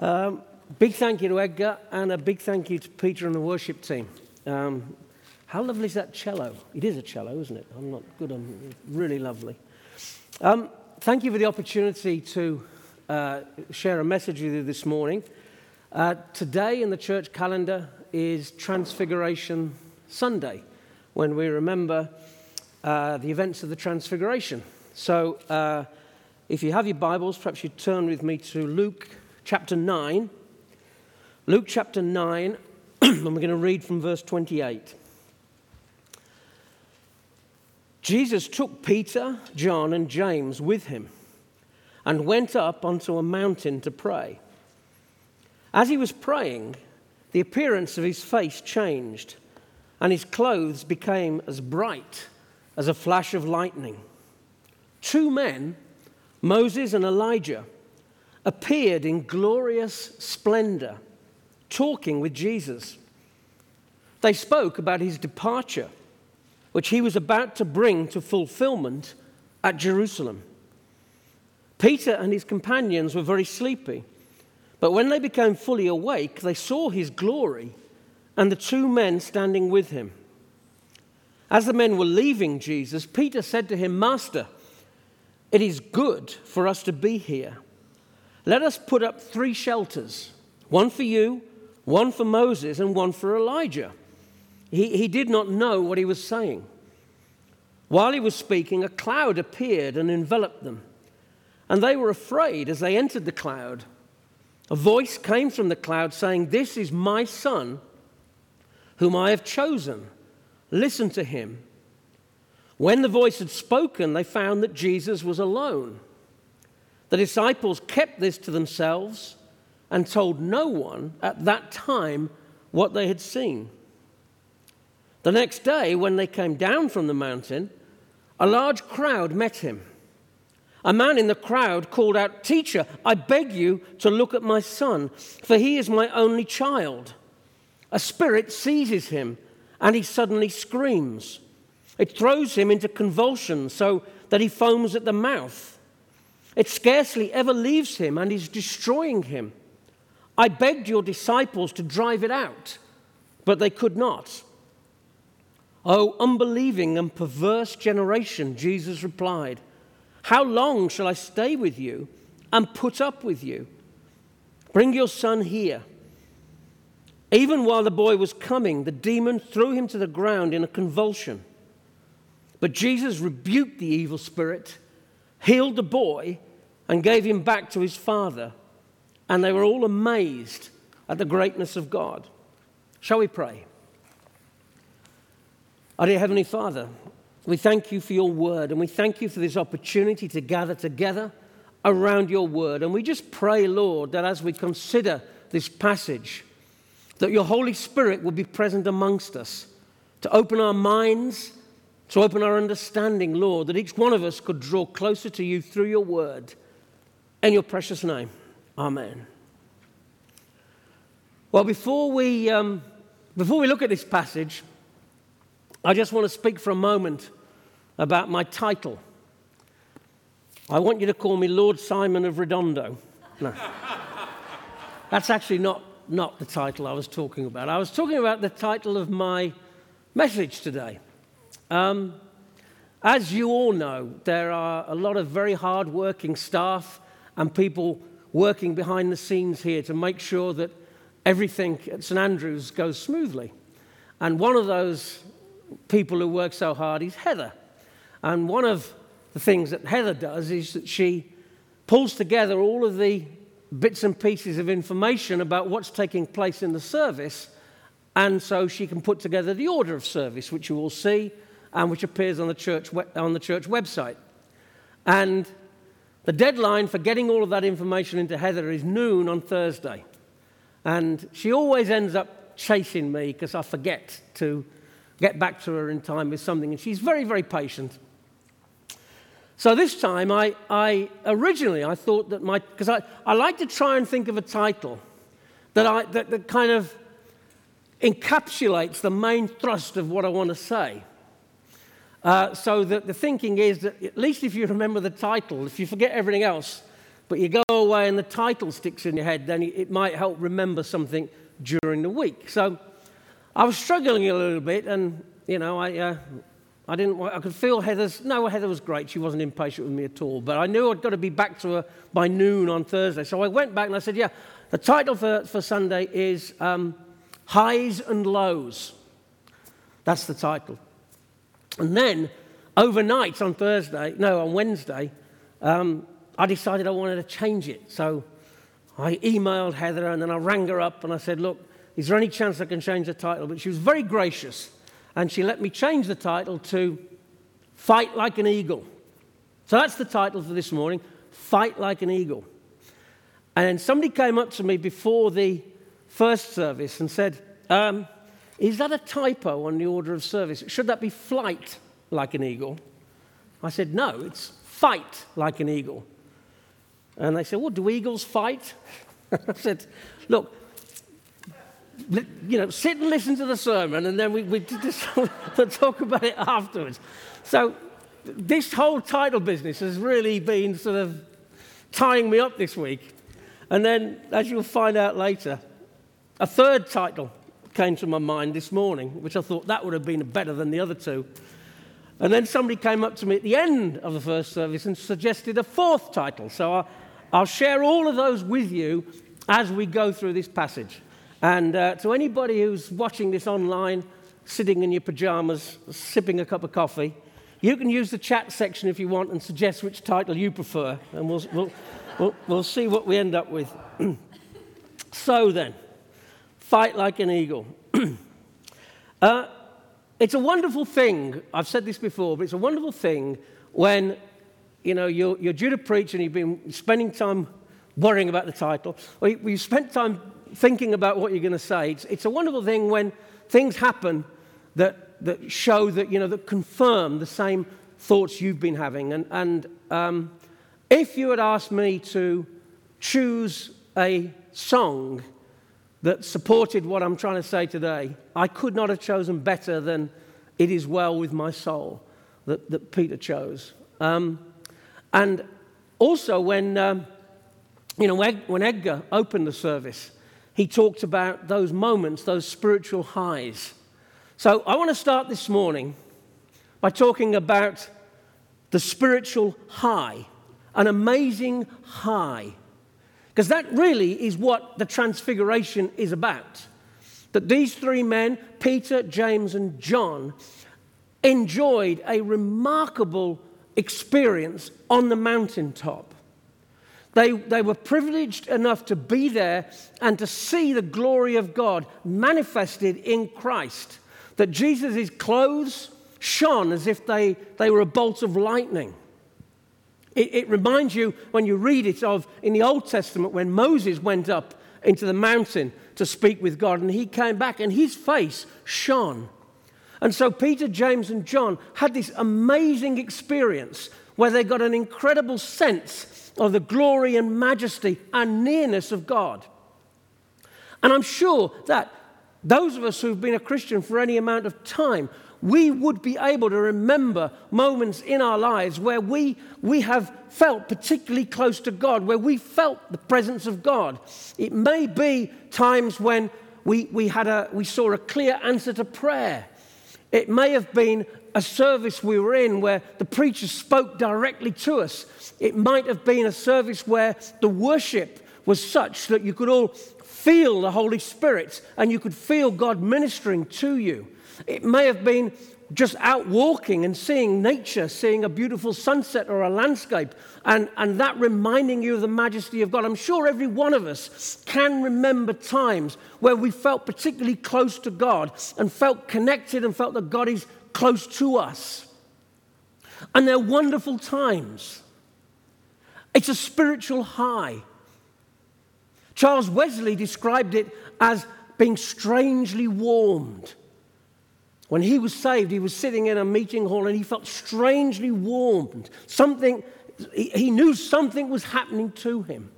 Um, big thank you to Edgar and a big thank you to Peter and the worship team. Um, how lovely is that cello? It is a cello, isn't it? I'm not good on really lovely. Um, thank you for the opportunity to uh, share a message with you this morning. Uh, today in the church calendar is Transfiguration Sunday, when we remember uh, the events of the Transfiguration. So, uh, if you have your Bibles, perhaps you turn with me to Luke chapter 9. Luke chapter 9, and we're going to read from verse 28. Jesus took Peter, John, and James with him and went up onto a mountain to pray. As he was praying, the appearance of his face changed, and his clothes became as bright as a flash of lightning. Two men, Moses and Elijah, appeared in glorious splendor, talking with Jesus. They spoke about his departure, which he was about to bring to fulfillment at Jerusalem. Peter and his companions were very sleepy, but when they became fully awake, they saw his glory and the two men standing with him. As the men were leaving Jesus, Peter said to him, Master, it is good for us to be here. Let us put up three shelters one for you, one for Moses, and one for Elijah. He, he did not know what he was saying. While he was speaking, a cloud appeared and enveloped them. And they were afraid as they entered the cloud. A voice came from the cloud saying, This is my son, whom I have chosen. Listen to him. When the voice had spoken, they found that Jesus was alone. The disciples kept this to themselves and told no one at that time what they had seen. The next day, when they came down from the mountain, a large crowd met him. A man in the crowd called out, Teacher, I beg you to look at my son, for he is my only child. A spirit seizes him, and he suddenly screams. It throws him into convulsions so that he foams at the mouth. It scarcely ever leaves him and is destroying him. I begged your disciples to drive it out, but they could not. Oh, unbelieving and perverse generation, Jesus replied, How long shall I stay with you and put up with you? Bring your son here. Even while the boy was coming, the demon threw him to the ground in a convulsion. But Jesus rebuked the evil spirit healed the boy, and gave him back to his father. And they were all amazed at the greatness of God. Shall we pray? Our dear Heavenly Father, we thank you for your word and we thank you for this opportunity to gather together around your word. And we just pray, Lord, that as we consider this passage, that your Holy Spirit will be present amongst us to open our minds to open our understanding, Lord, that each one of us could draw closer to you through your word. In your precious name, amen. Well, before we, um, before we look at this passage, I just want to speak for a moment about my title. I want you to call me Lord Simon of Redondo. No. That's actually not, not the title I was talking about. I was talking about the title of my message today. Um, as you all know, there are a lot of very hard-working staff and people working behind the scenes here to make sure that everything at St Andrews goes smoothly. And one of those people who work so hard is Heather. And one of the things that Heather does is that she pulls together all of the bits and pieces of information about what's taking place in the service, and so she can put together the order of service, which you will see and which appears on the church, on the church website. And the deadline for getting all of that information into Heather is noon on Thursday. And she always ends up chasing me because I forget to get back to her in time with something. And she's very, very patient. So this time, I, I originally I thought that my because I, I like to try and think of a title that I that, that kind of encapsulates the main thrust of what I want to say. Uh, so the, the thinking is that at least if you remember the title, if you forget everything else, but you go away and the title sticks in your head, then it might help remember something during the week. So I was struggling a little bit, and you know, I, uh, I didn't. I could feel Heather's. No, Heather was great. She wasn't impatient with me at all. But I knew I'd got to be back to her by noon on Thursday. So I went back and I said, "Yeah, the title for, for Sunday is um, Highs and Lows." That's the title. And then overnight on Thursday, no, on Wednesday, um, I decided I wanted to change it. So I emailed Heather and then I rang her up and I said, Look, is there any chance I can change the title? But she was very gracious and she let me change the title to Fight Like an Eagle. So that's the title for this morning Fight Like an Eagle. And somebody came up to me before the first service and said, um, Is that a typo on the order of service? Should that be flight like an eagle? I said, No, it's fight like an eagle. And they said, Well, do eagles fight? I said, Look, you know, sit and listen to the sermon, and then we, we talk about it afterwards. So, this whole title business has really been sort of tying me up this week. And then, as you'll find out later, a third title came to my mind this morning, which I thought that would have been better than the other two. And then somebody came up to me at the end of the first service and suggested a fourth title. So I'll, I'll share all of those with you as we go through this passage. And uh, to anybody who's watching this online, sitting in your pajamas, sipping a cup of coffee, you can use the chat section if you want and suggest which title you prefer, and we'll, we'll, we'll, we'll see what we end up with. so then, fight like an eagle. uh, it's a wonderful thing. I've said this before, but it's a wonderful thing when you know you're, you're due to preach and you've been spending time worrying about the title, or you, have spent time thinking about what you're going to say. It's, it's a wonderful thing when things happen that, that show that, you know, that confirm the same thoughts you've been having. And, and um, if you had asked me to choose a song that supported what I'm trying to say today, I could not have chosen better than It Is Well With My Soul that, that Peter chose. Um, and also, when, um, you know, when Edgar opened the service, he talked about those moments, those spiritual highs. So I want to start this morning by talking about the spiritual high, an amazing high. Because that really is what the transfiguration is about. That these three men, Peter, James, and John, enjoyed a remarkable experience on the mountaintop. They, they were privileged enough to be there and to see the glory of God manifested in Christ. That Jesus' clothes shone as if they, they were a bolt of lightning. It, it reminds you, when you read it, of in the Old Testament when Moses went up into the mountain to speak with God and he came back and his face shone. And so Peter, James, and John had this amazing experience where they got an incredible sense of the glory and majesty and nearness of God. And I'm sure that those of us who've been a Christian for any amount of time, we would be able to remember moments in our lives where we, we have felt particularly close to God, where we felt the presence of God. It may be times when we, we, had a, we saw a clear answer to prayer. It may have been a service we were in where the preacher spoke directly to us. It might have been a service where the worship was such that you could all feel the Holy Spirit and you could feel God ministering to you. It may have been just out walking and seeing nature, seeing a beautiful sunset or a landscape, and, and that reminding you of the majesty of God. I'm sure every one of us can remember times where we felt particularly close to God and felt connected and felt that God is close to us. And they're wonderful times. It's a spiritual high. Charles Wesley described it as being strangely warmed. When he was saved, he was sitting in a meeting hall and he felt strangely warmed. Something, he knew something was happening to him.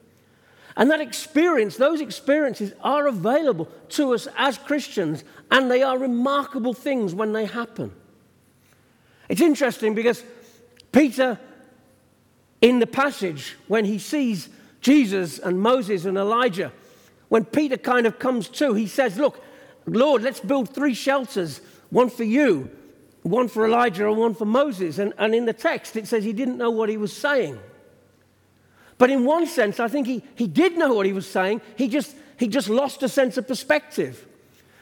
And that experience, those experiences are available to us as Christians, and they are remarkable things when they happen. It's interesting because Peter, in the passage, when he sees Jesus and Moses and Elijah. When Peter kind of comes to, he says, Look, Lord, let's build three shelters one for you, one for Elijah, and one for Moses. And, and in the text, it says he didn't know what he was saying. But in one sense, I think he, he did know what he was saying. He just, he just lost a sense of perspective.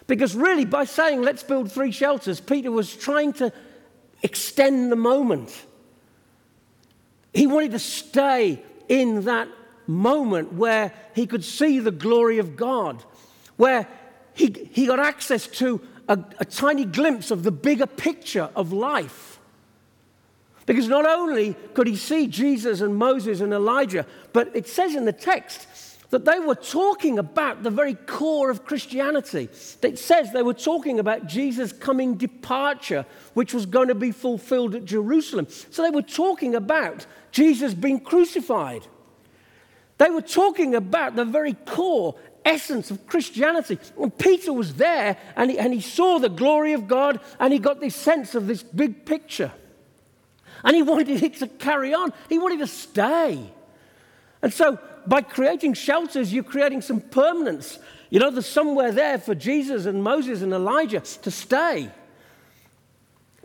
Because really, by saying, let's build three shelters, Peter was trying to extend the moment. He wanted to stay in that moment where he could see the glory of God, where he, he got access to a, a tiny glimpse of the bigger picture of life. Because not only could he see Jesus and Moses and Elijah, but it says in the text that they were talking about the very core of Christianity. It says they were talking about Jesus' coming departure, which was going to be fulfilled at Jerusalem. So they were talking about Jesus being crucified. They were talking about the very core essence of Christianity. And Peter was there and he, and he saw the glory of God and he got this sense of this big picture. And he wanted it to carry on, he wanted to stay. And so, by creating shelters, you're creating some permanence. You know, there's somewhere there for Jesus and Moses and Elijah to stay.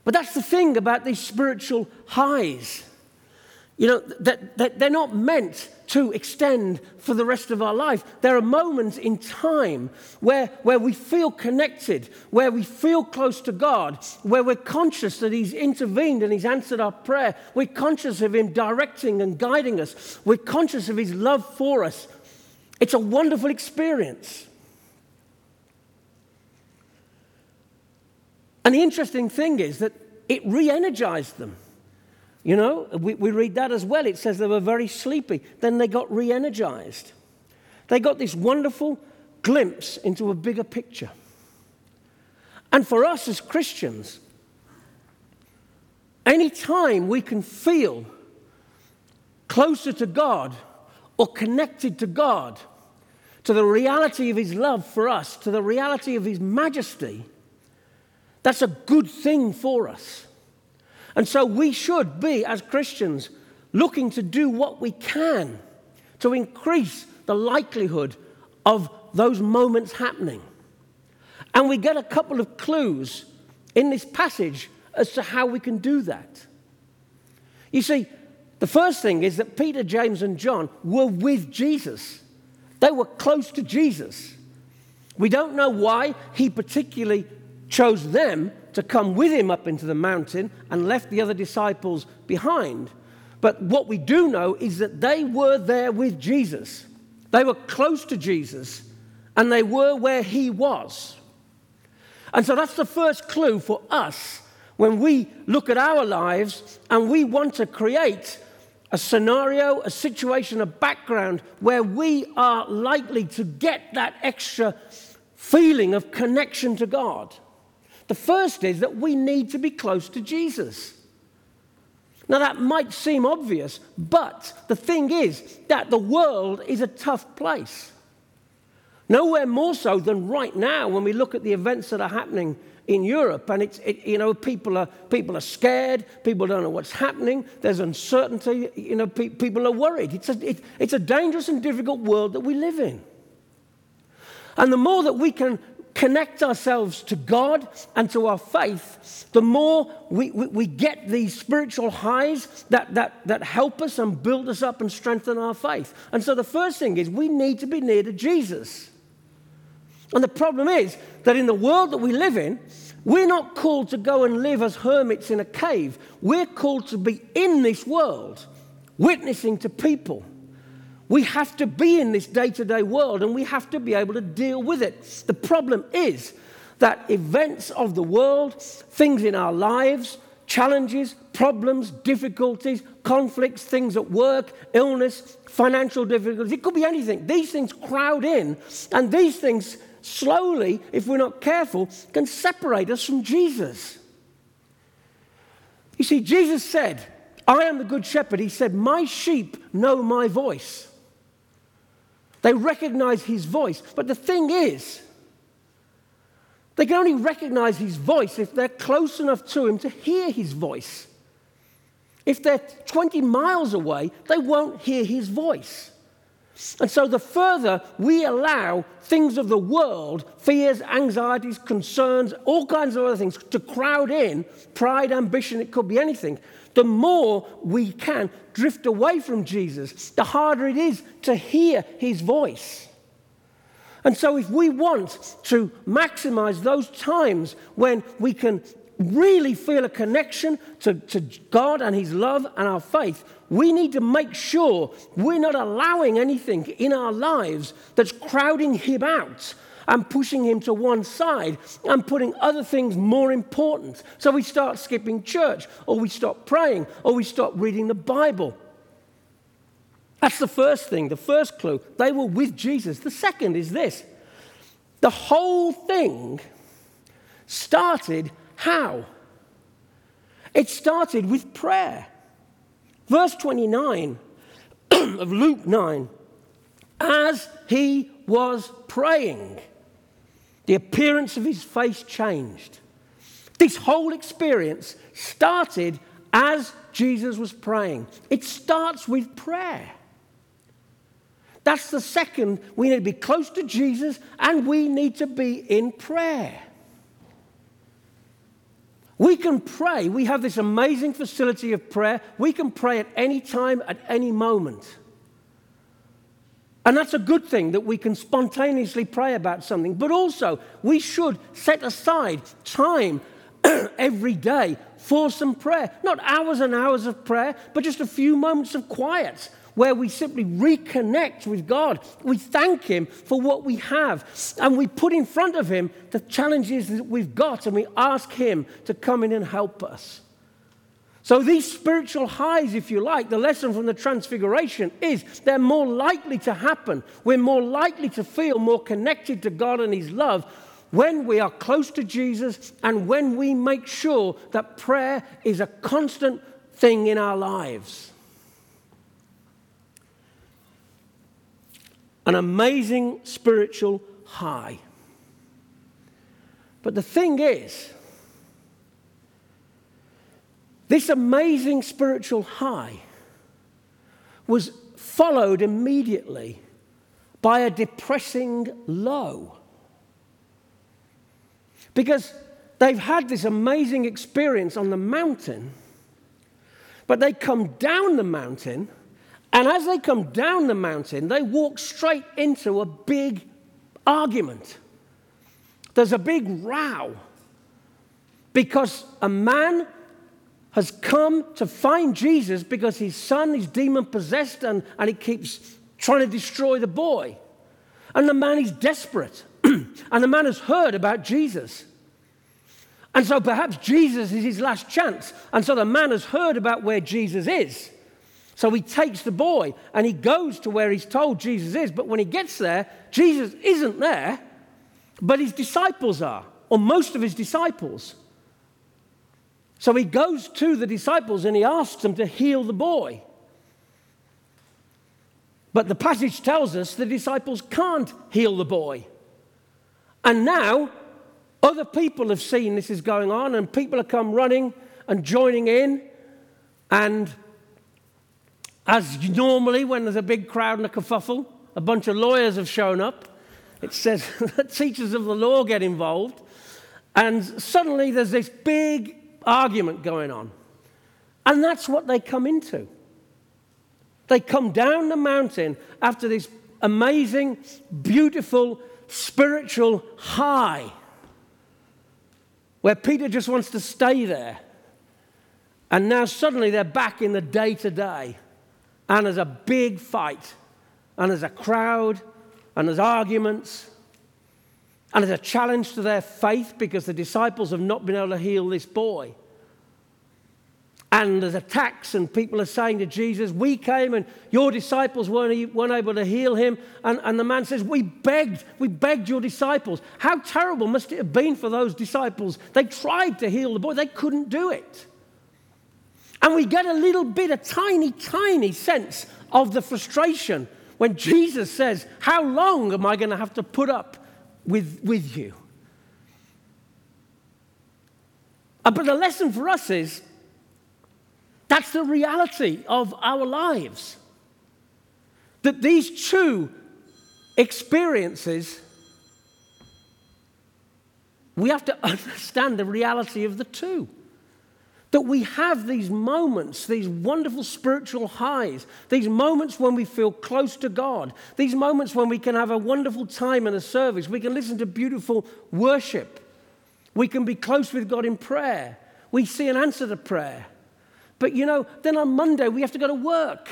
But that's the thing about these spiritual highs. You know, that, that they're not meant to extend for the rest of our life. There are moments in time where, where we feel connected, where we feel close to God, where we're conscious that He's intervened and He's answered our prayer. We're conscious of Him directing and guiding us. We're conscious of His love for us. It's a wonderful experience. And the interesting thing is that it re energized them. You know, we, we read that as well. It says they were very sleepy. Then they got re energized. They got this wonderful glimpse into a bigger picture. And for us as Christians, anytime we can feel closer to God or connected to God, to the reality of His love for us, to the reality of His majesty, that's a good thing for us. And so we should be, as Christians, looking to do what we can to increase the likelihood of those moments happening. And we get a couple of clues in this passage as to how we can do that. You see, the first thing is that Peter, James, and John were with Jesus, they were close to Jesus. We don't know why he particularly chose them to come with him up into the mountain and left the other disciples behind. But what we do know is that they were there with Jesus. They were close to Jesus and they were where he was. And so that's the first clue for us when we look at our lives and we want to create a scenario, a situation, a background where we are likely to get that extra feeling of connection to God. The first is that we need to be close to Jesus. Now, that might seem obvious, but the thing is that the world is a tough place. Nowhere more so than right now when we look at the events that are happening in Europe. And it's, it, you know, people are, people are scared, people don't know what's happening, there's uncertainty, you know, pe- people are worried. It's a, it, it's a dangerous and difficult world that we live in. And the more that we can connect ourselves to God and to our faith, the more we, we, we, get these spiritual highs that, that, that help us and build us up and strengthen our faith. And so the first thing is we need to be near to Jesus. And the problem is that in the world that we live in, we're not called to go and live as hermits in a cave. We're called to be in this world, witnessing to people we have to be in this day to day world and we have to be able to deal with it. The problem is that events of the world, things in our lives, challenges, problems, difficulties, conflicts, things at work, illness, financial difficulties, it could be anything. These things crowd in, and these things slowly, if we're not careful, can separate us from Jesus. You see, Jesus said, I am the good shepherd. He said, My sheep know my voice. They recognize his voice. But the thing is, they can only recognize his voice if they're close enough to him to hear his voice. If they're 20 miles away, they won't hear his voice. And so, the further we allow things of the world, fears, anxieties, concerns, all kinds of other things, to crowd in, pride, ambition, it could be anything, the more we can drift away from Jesus, the harder it is to hear his voice. And so, if we want to maximize those times when we can really feel a connection to, to God and his love and our faith, we need to make sure we're not allowing anything in our lives that's crowding him out and pushing him to one side and putting other things more important. So we start skipping church, or we stop praying, or we stop reading the Bible. That's the first thing, the first clue. They were with Jesus. The second is this the whole thing started how? It started with prayer. Verse 29 of Luke 9 as he was praying, the appearance of his face changed. This whole experience started as Jesus was praying. It starts with prayer. That's the second. We need to be close to Jesus and we need to be in prayer. We can pray. We have this amazing facility of prayer. We can pray at any time, at any moment. And that's a good thing that we can spontaneously pray about something. But also, we should set aside time every day for some prayer. Not hours and hours of prayer, but just a few moments of quiet where we simply reconnect with God. We thank Him for what we have, and we put in front of Him the challenges that we've got, and we ask Him to come in and help us. So, these spiritual highs, if you like, the lesson from the Transfiguration is they're more likely to happen. We're more likely to feel more connected to God and His love when we are close to Jesus and when we make sure that prayer is a constant thing in our lives. An amazing spiritual high. But the thing is, this amazing spiritual high was followed immediately by a depressing low. Because they've had this amazing experience on the mountain, but they come down the mountain and as they come down the mountain, they walk straight into a big argument. There's a big row because a man has come to find Jesus because his son is demon possessed and, and he keeps trying to destroy the boy. And the man is desperate. and the man has heard about Jesus. And so perhaps Jesus is his last chance. And so the man has heard about where Jesus is. So he takes the boy and he goes to where he's told Jesus is. But when he gets there, Jesus isn't there, but his disciples are, or most of his disciples. So he goes to the disciples and he asks them to heal the boy. But the passage tells us the disciples can't heal the boy. And now other people have seen this is going on, and people have come running and joining in. And as normally, when there's a big crowd and a kerfuffle, a bunch of lawyers have shown up. It says that teachers of the law get involved. And suddenly there's this big argument going on. And that's what they come into. They come down the mountain after this amazing, beautiful, spiritual high where Peter just wants to stay there. And now suddenly they're back in the day to day and there's a big fight, and there's a crowd, and there's arguments, and there's a challenge to their faith because the disciples have not been able to heal this boy. And there's attacks, and people are saying to Jesus, We came and your disciples weren't, weren't able to heal him. And, and the man says, We begged, we begged your disciples. How terrible must it have been for those disciples? They tried to heal the boy, they couldn't do it. And we get a little bit, a tiny, tiny sense of the frustration when Jesus says, How long am I going to have to put up with, with you? Uh, but the lesson for us is that's the reality of our lives. that these two experiences, we have to understand the reality of the two. That we have these moments, these wonderful spiritual highs, these moments when we feel close to God, these moments when we can have a wonderful time in a service, we can listen to beautiful worship, we can be close with God in prayer, we see an answer to prayer. But you know, then on Monday we have to go to work.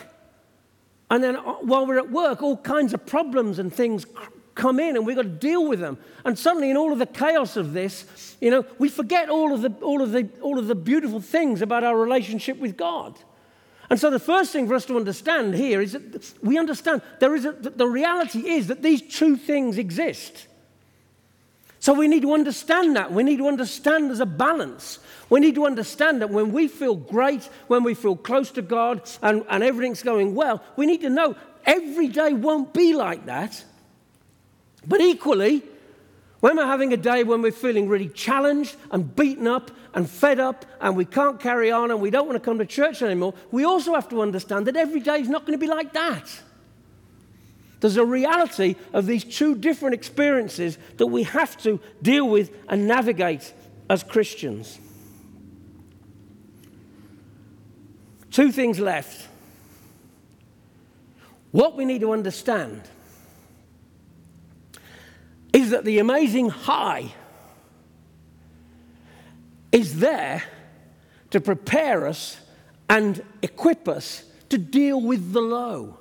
And then uh, while we're at work, all kinds of problems and things come in and we've got to deal with them. And suddenly, in all of the chaos of this, you know, we forget all of the, all of the, all of the beautiful things about our relationship with God. And so, the first thing for us to understand here is that we understand there is a, the reality is that these two things exist. So, we need to understand that. We need to understand there's a balance. We need to understand that when we feel great, when we feel close to God, and, and everything's going well, we need to know every day won't be like that. But equally, when we're having a day when we're feeling really challenged and beaten up and fed up and we can't carry on and we don't want to come to church anymore, we also have to understand that every day is not going to be like that. There's a reality of these two different experiences that we have to deal with and navigate as Christians. Two things left. What we need to understand is that the amazing high is there to prepare us and equip us to deal with the low.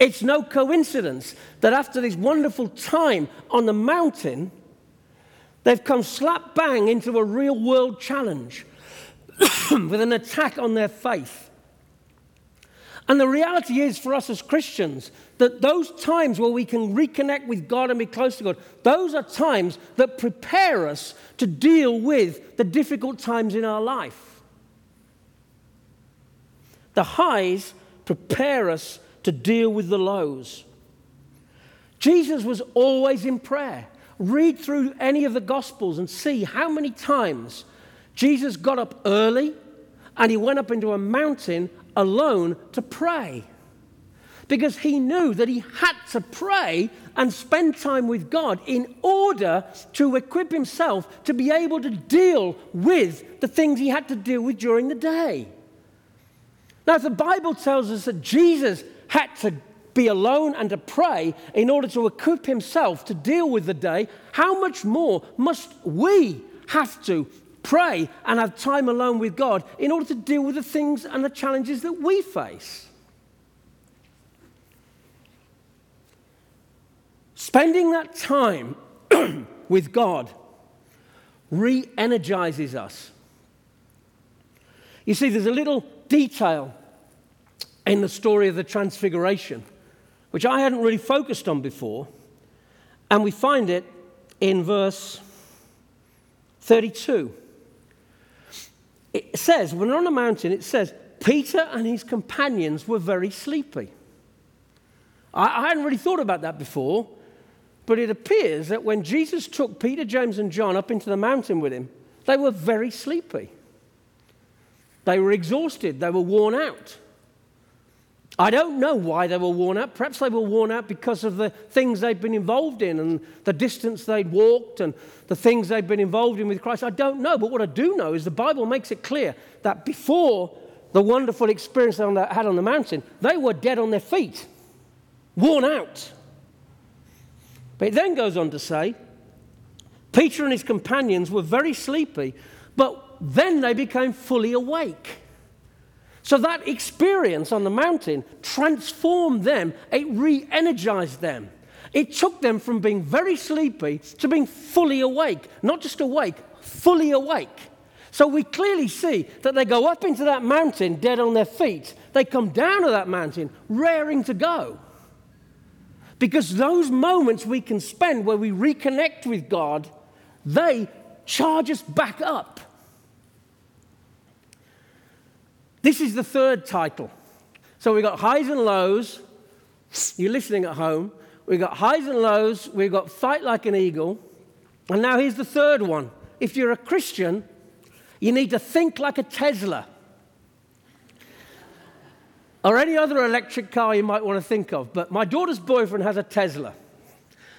It's no coincidence that after this wonderful time on the mountain, they've come slap bang into a real world challenge with an attack on their faith. And the reality is for us as Christians that those times where we can reconnect with God and be close to God, those are times that prepare us to deal with the difficult times in our life. The highs prepare us to deal with the lows. Jesus was always in prayer. Read through any of the Gospels and see how many times Jesus got up early and he went up into a mountain alone to pray. Because he knew that he had to pray and spend time with God in order to equip himself to be able to deal with the things he had to deal with during the day. Now, if the Bible tells us that Jesus had to be alone and to pray in order to equip himself to deal with the day, how much more must we have to pray and have time alone with God in order to deal with the things and the challenges that we face. Spending that time with God re energizes us. You see, there's a little detail in the story of the Transfiguration, which I hadn't really focused on before, and we find it in verse 32 it says, when we're on a mountain, it says, Peter and his companions were very sleepy. I, I hadn't really thought about that before, but it appears that when Jesus took Peter, James, and John up into the mountain with him, they were very sleepy. They were exhausted, they were worn out. I don't know why they were worn out. Perhaps they were worn out because of the things they'd been involved in and the distance they'd walked and the things they'd been involved in with Christ. I don't know. But what I do know is the Bible makes it clear that before the wonderful experience they had on the mountain, they were dead on their feet, worn out. But it then goes on to say Peter and his companions were very sleepy, but then they became fully awake. So that experience on the mountain transformed them, it re energized them. It took them from being very sleepy to being fully awake. Not just awake, fully awake. So we clearly see that they go up into that mountain dead on their feet. They come down to that mountain raring to go. Because those moments we can spend where we reconnect with God, they charge us back up. This is the third title. So we've got highs and lows. You're listening at home. We've got highs and lows. We've got fight like an eagle. And now here's the third one. If you're a Christian, you need to think like a Tesla. or any other electric car you might want to think of. But my daughter's boyfriend has a Tesla.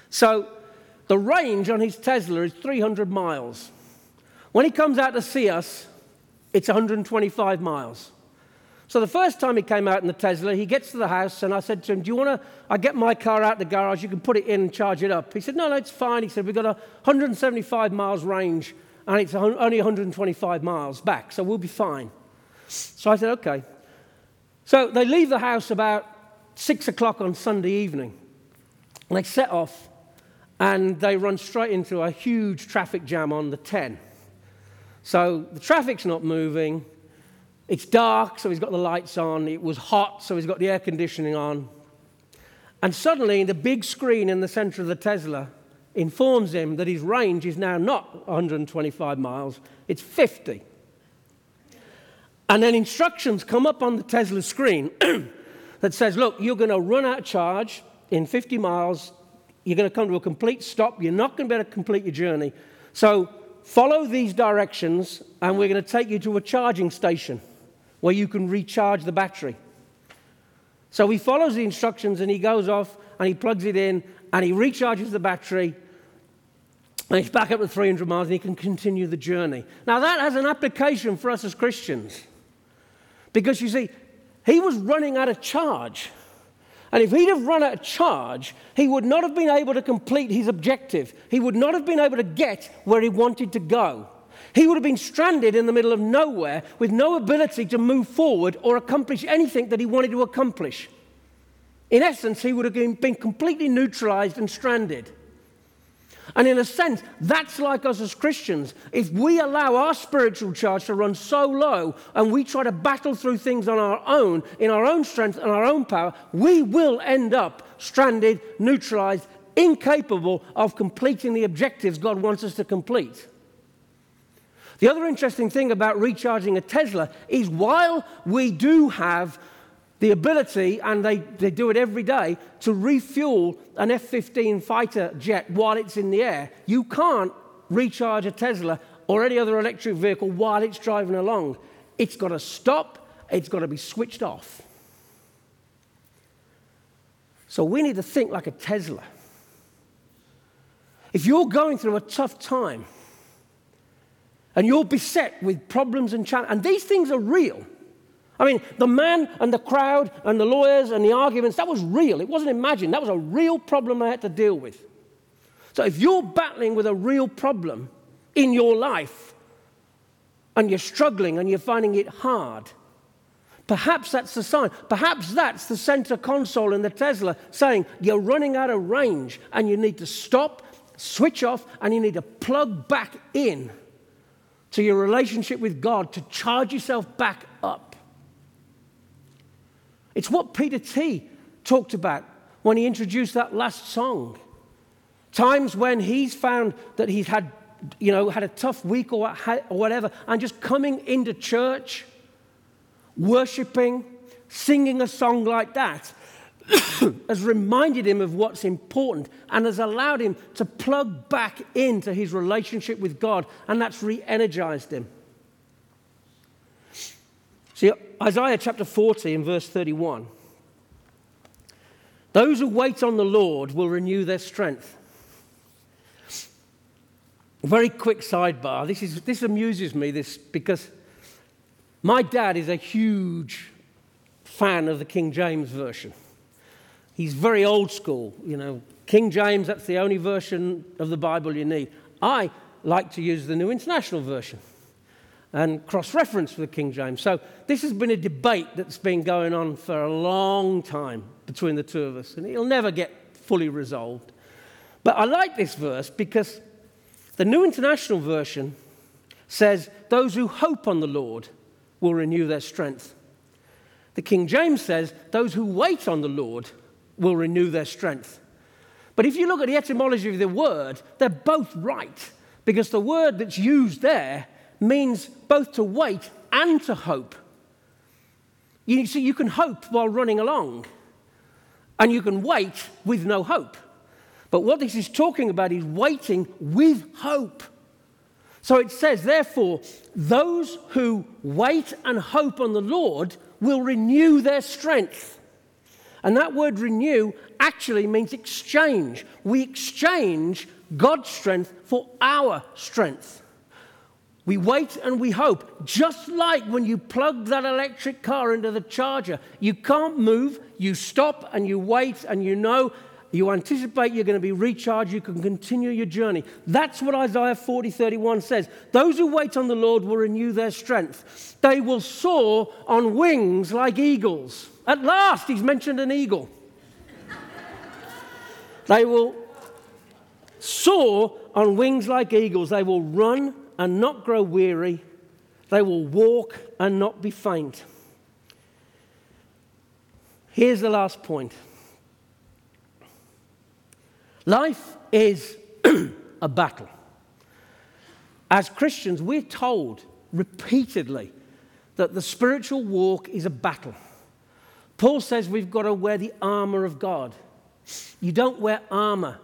So the range on his Tesla is 300 miles. When he comes out to see us, it's 125 miles. So the first time he came out in the Tesla, he gets to the house and I said to him, Do you want to? I get my car out the garage, you can put it in and charge it up. He said, No, no, it's fine. He said, We've got a 175 miles range and it's only 125 miles back, so we'll be fine. So I said, Okay. So they leave the house about six o'clock on Sunday evening. And they set off and they run straight into a huge traffic jam on the 10. So the traffic's not moving. It's dark, so he's got the lights on. It was hot, so he's got the air conditioning on. And suddenly, the big screen in the center of the Tesla informs him that his range is now not 125 miles, it's 50. And then instructions come up on the Tesla screen that says, look, you're going to run out of charge in 50 miles. You're going to come to a complete stop. You're not going to be able to complete your journey. So follow these directions, and we're going to take you to a charging station where you can recharge the battery. So he follows the instructions and he goes off and he plugs it in and he recharges the battery and he's back up to 300 miles and he can continue the journey. Now, that has an application for us as Christians because you see, he was running out of charge. And if he'd have run out of charge, he would not have been able to complete his objective. He would not have been able to get where he wanted to go. He would have been stranded in the middle of nowhere with no ability to move forward or accomplish anything that he wanted to accomplish. In essence, he would have been completely neutralized and stranded. And in a sense, that's like us as Christians. If we allow our spiritual charge to run so low and we try to battle through things on our own, in our own strength and our own power, we will end up stranded, neutralized, incapable of completing the objectives God wants us to complete. The other interesting thing about recharging a Tesla is while we do have the ability, and they, they do it every day, to refuel an F 15 fighter jet while it's in the air. You can't recharge a Tesla or any other electric vehicle while it's driving along. It's got to stop, it's got to be switched off. So we need to think like a Tesla. If you're going through a tough time and you're beset with problems and challenges, and these things are real, I mean, the man and the crowd and the lawyers and the arguments, that was real. It wasn't imagined. That was a real problem I had to deal with. So if you're battling with a real problem in your life and you're struggling and you're finding it hard, perhaps that's the sign. Perhaps that's the center console in the Tesla saying you're running out of range and you need to stop, switch off, and you need to plug back in to your relationship with God to charge yourself back up. It's what Peter T talked about when he introduced that last song. Times when he's found that he's had, you know, had a tough week or whatever, and just coming into church, worshiping, singing a song like that has reminded him of what's important and has allowed him to plug back into his relationship with God, and that's re energized him. See, Isaiah chapter 40 and verse 31. Those who wait on the Lord will renew their strength. Very quick sidebar. This, is, this amuses me this, because my dad is a huge fan of the King James Version. He's very old school, you know. King James, that's the only version of the Bible you need. I like to use the New International Version and cross reference with the King James. So this has been a debate that's been going on for a long time between the two of us, and it'll never get fully resolved. But I like this verse because the New International Version says, Those who hope on the Lord will renew their strength. The King James says, Those who wait on the Lord will renew their strength. But if you look at the etymology of the word, they're both right because the word that's used there means both to wait and to hope. You see, you can hope while running along, and you can wait with no hope. But what this is talking about is waiting with hope. So it says, therefore, those who wait and hope on the Lord will renew their strength. And that word renew actually means exchange. We exchange God's strength for our strength. We wait and we hope, just like when you plug that electric car into the charger. You can't move, you stop and you wait and you know, you anticipate you're going to be recharged, you can continue your journey. That's what Isaiah 40 31 says. Those who wait on the Lord will renew their strength, they will soar on wings like eagles. At last, he's mentioned an eagle. they will soar on wings like eagles, they will run and not grow weary. They will walk and not be faint. Here's the last point life is a battle. As Christians, we're told repeatedly that the spiritual walk is a battle. Paul says we've got to wear the armor of God. You don't wear armor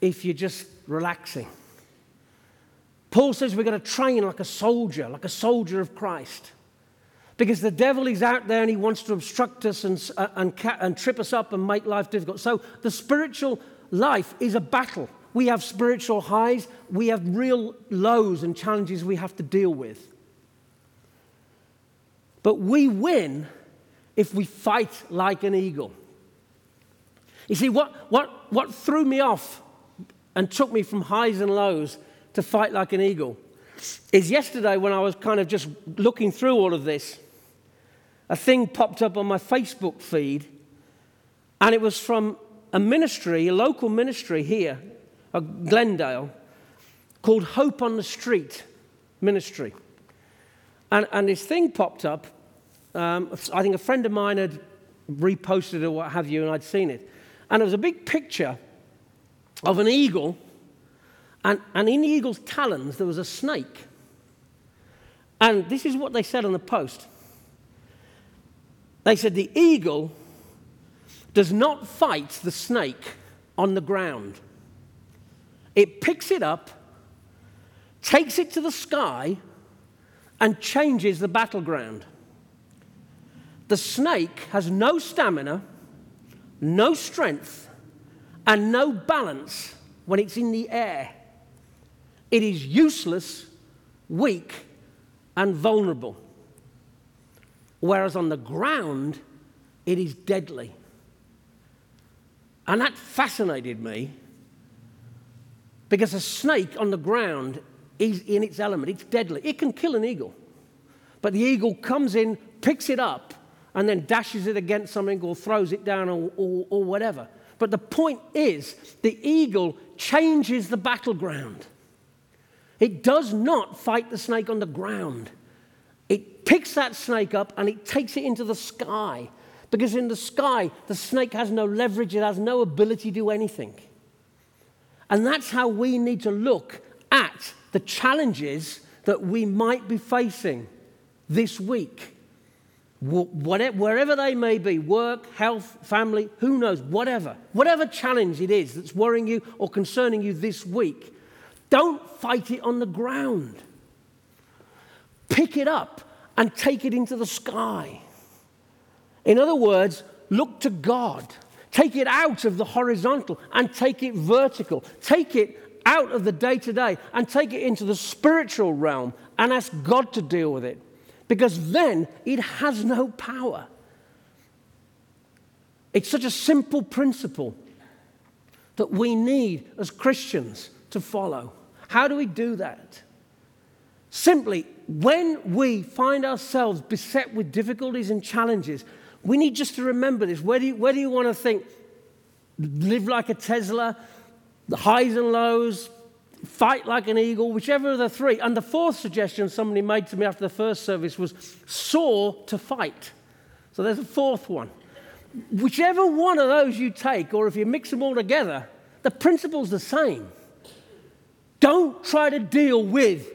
if you're just relaxing. Paul says we're going to train like a soldier, like a soldier of Christ. Because the devil is out there and he wants to obstruct us and, uh, and, and trip us up and make life difficult. So the spiritual life is a battle. We have spiritual highs, we have real lows and challenges we have to deal with. But we win if we fight like an eagle. You see, what, what, what threw me off and took me from highs and lows to fight like an eagle is yesterday when I was kind of just looking through all of this, a thing popped up on my Facebook feed, and it was from a ministry, a local ministry here, at Glendale, called Hope on the Street Ministry. And, and this thing popped up. Um, I think a friend of mine had reposted or what have you, and I'd seen it. And it was a big picture of an eagle and, and in the eagle's talons, there was a snake. And this is what they said on the post. They said, The eagle does not fight the snake on the ground, it picks it up, takes it to the sky, and changes the battleground. The snake has no stamina, no strength, and no balance when it's in the air. It is useless, weak, and vulnerable. Whereas on the ground, it is deadly. And that fascinated me because a snake on the ground is in its element. It's deadly. It can kill an eagle. But the eagle comes in, picks it up, and then dashes it against something or throws it down or, or, or whatever. But the point is, the eagle changes the battleground. It does not fight the snake on the ground. It picks that snake up and it takes it into the sky. Because in the sky, the snake has no leverage, it has no ability to do anything. And that's how we need to look at the challenges that we might be facing this week. Wherever they may be work, health, family, who knows, whatever. Whatever challenge it is that's worrying you or concerning you this week, don't fight it on the ground. Pick it up and take it into the sky. In other words, look to God. Take it out of the horizontal and take it vertical. Take it out of the day to day and take it into the spiritual realm and ask God to deal with it. Because then it has no power. It's such a simple principle that we need as Christians to follow. How do we do that? Simply, when we find ourselves beset with difficulties and challenges, we need just to remember this. Whether you, whether you want to think, live like a Tesla, the highs and lows, fight like an eagle, whichever of the three. And the fourth suggestion somebody made to me after the first service was soar to fight. So there's a fourth one. Whichever one of those you take, or if you mix them all together, the principle's the same. Don't try to deal with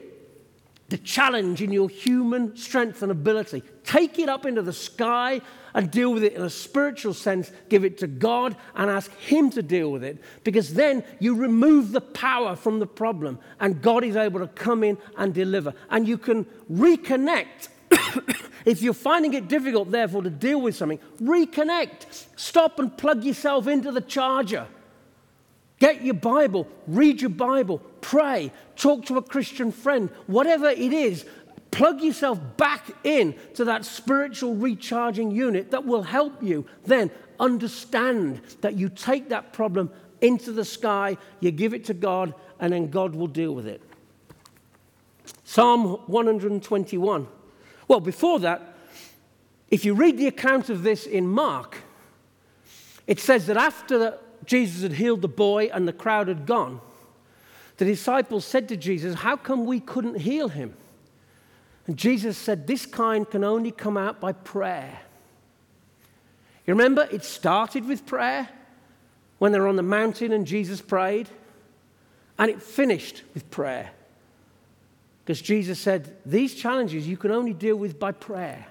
the challenge in your human strength and ability. Take it up into the sky and deal with it in a spiritual sense. Give it to God and ask Him to deal with it because then you remove the power from the problem and God is able to come in and deliver. And you can reconnect if you're finding it difficult, therefore, to deal with something, reconnect. Stop and plug yourself into the charger. Get your Bible, read your Bible, pray, talk to a Christian friend, whatever it is, plug yourself back in to that spiritual recharging unit that will help you then understand that you take that problem into the sky, you give it to God, and then God will deal with it. Psalm 121. Well, before that, if you read the account of this in Mark, it says that after Jesus had healed the boy and the crowd had gone, the disciples said to Jesus, How come we couldn't heal him? And Jesus said, This kind can only come out by prayer. You remember, it started with prayer when they were on the mountain and Jesus prayed, and it finished with prayer. Because Jesus said, These challenges you can only deal with by prayer.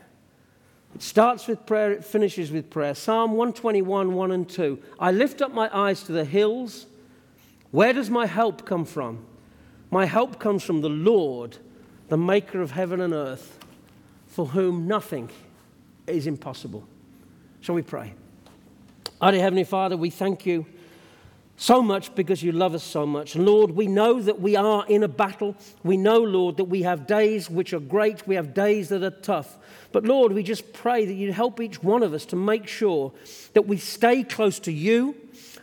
It starts with prayer, it finishes with prayer. Psalm 121, 1 and 2. I lift up my eyes to the hills. Where does my help come from? My help comes from the Lord, the maker of heaven and earth, for whom nothing is impossible. Shall we pray? Our Heavenly Father, we thank you so much because you love us so much. Lord, we know that we are in a battle. We know, Lord, that we have days which are great, we have days that are tough. But Lord, we just pray that you'd help each one of us to make sure that we stay close to you,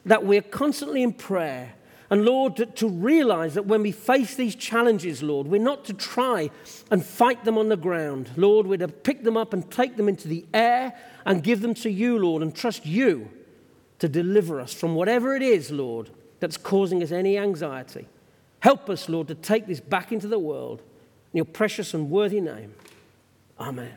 that we're constantly in prayer. And Lord, to, to, realize that when we face these challenges, Lord, we're not to try and fight them on the ground. Lord, we're to pick them up and take them into the air and give them to you, Lord, and trust you to deliver us from whatever it is, Lord, that's causing us any anxiety. Help us, Lord, to take this back into the world. In your precious and worthy name. Amen.